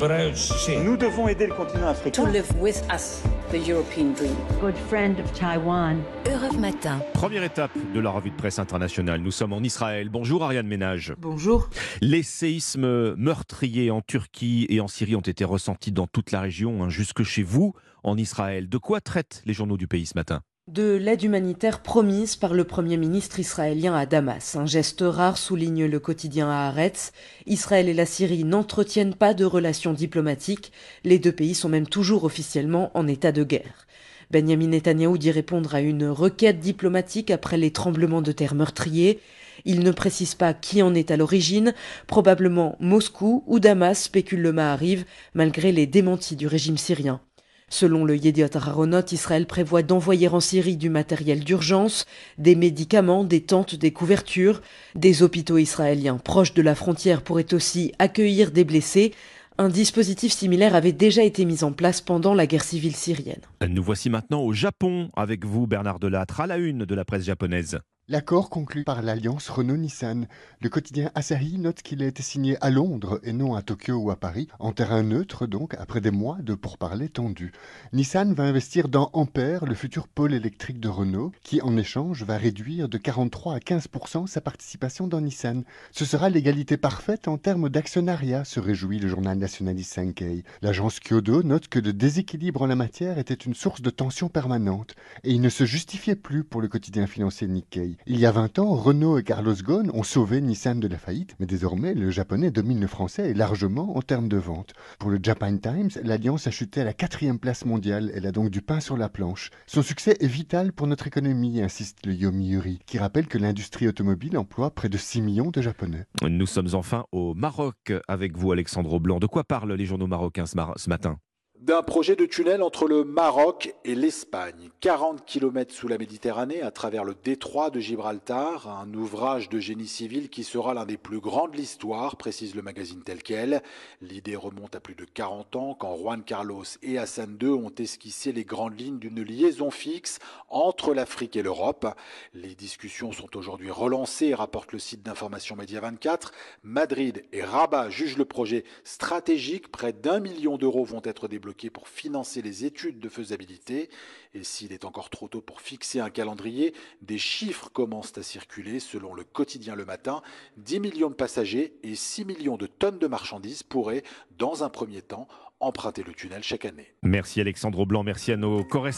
Nous devons aider le continent africain. To live with us, the European dream. Good friend of Taiwan. Europe Matin. Première étape de la revue de presse internationale. Nous sommes en Israël. Bonjour Ariane Ménage. Bonjour. Les séismes meurtriers en Turquie et en Syrie ont été ressentis dans toute la région, hein, jusque chez vous, en Israël. De quoi traitent les journaux du pays ce matin? De l'aide humanitaire promise par le Premier ministre israélien à Damas. Un geste rare souligne le quotidien à Haaretz. Israël et la Syrie n'entretiennent pas de relations diplomatiques. Les deux pays sont même toujours officiellement en état de guerre. Benjamin Netanyahou dit répondre à une requête diplomatique après les tremblements de terre meurtriers. Il ne précise pas qui en est à l'origine, probablement Moscou ou Damas, spécule le Mahariv, malgré les démentis du régime syrien. Selon le Yediot Aharonot, Israël prévoit d'envoyer en Syrie du matériel d'urgence, des médicaments, des tentes, des couvertures. Des hôpitaux israéliens proches de la frontière pourraient aussi accueillir des blessés. Un dispositif similaire avait déjà été mis en place pendant la guerre civile syrienne. Nous voici maintenant au Japon avec vous, Bernard Delattre, à la une de la presse japonaise. L'accord conclu par l'alliance Renault-Nissan. Le quotidien Asahi note qu'il a été signé à Londres et non à Tokyo ou à Paris, en terrain neutre donc, après des mois de pourparlers tendus. Nissan va investir dans Ampère, le futur pôle électrique de Renault, qui en échange va réduire de 43 à 15% sa participation dans Nissan. Ce sera l'égalité parfaite en termes d'actionnariat, se réjouit le journal nationaliste Sankei. L'agence Kyodo note que le déséquilibre en la matière était une source de tension permanente, et il ne se justifiait plus pour le quotidien financier Nikkei. Il y a 20 ans, Renault et Carlos Ghosn ont sauvé Nissan de la faillite, mais désormais, le japonais domine le français largement en termes de vente. Pour le Japan Times, l'Alliance a chuté à la quatrième place mondiale. Elle a donc du pain sur la planche. Son succès est vital pour notre économie, insiste le Yomiuri, qui rappelle que l'industrie automobile emploie près de 6 millions de Japonais. Nous sommes enfin au Maroc avec vous, Alexandre Blanc. De quoi parlent les journaux marocains ce matin? D'un projet de tunnel entre le Maroc et l'Espagne. 40 km sous la Méditerranée à travers le détroit de Gibraltar, un ouvrage de génie civil qui sera l'un des plus grands de l'histoire, précise le magazine tel quel. L'idée remonte à plus de 40 ans quand Juan Carlos et Hassan II ont esquissé les grandes lignes d'une liaison fixe entre l'Afrique et l'Europe. Les discussions sont aujourd'hui relancées, rapporte le site d'information Média 24. Madrid et Rabat jugent le projet stratégique. Près d'un million d'euros vont être pour financer les études de faisabilité. Et s'il est encore trop tôt pour fixer un calendrier, des chiffres commencent à circuler selon le quotidien Le Matin. 10 millions de passagers et 6 millions de tonnes de marchandises pourraient, dans un premier temps, emprunter le tunnel chaque année. Merci Alexandre Blanc, merci à nos correspondants.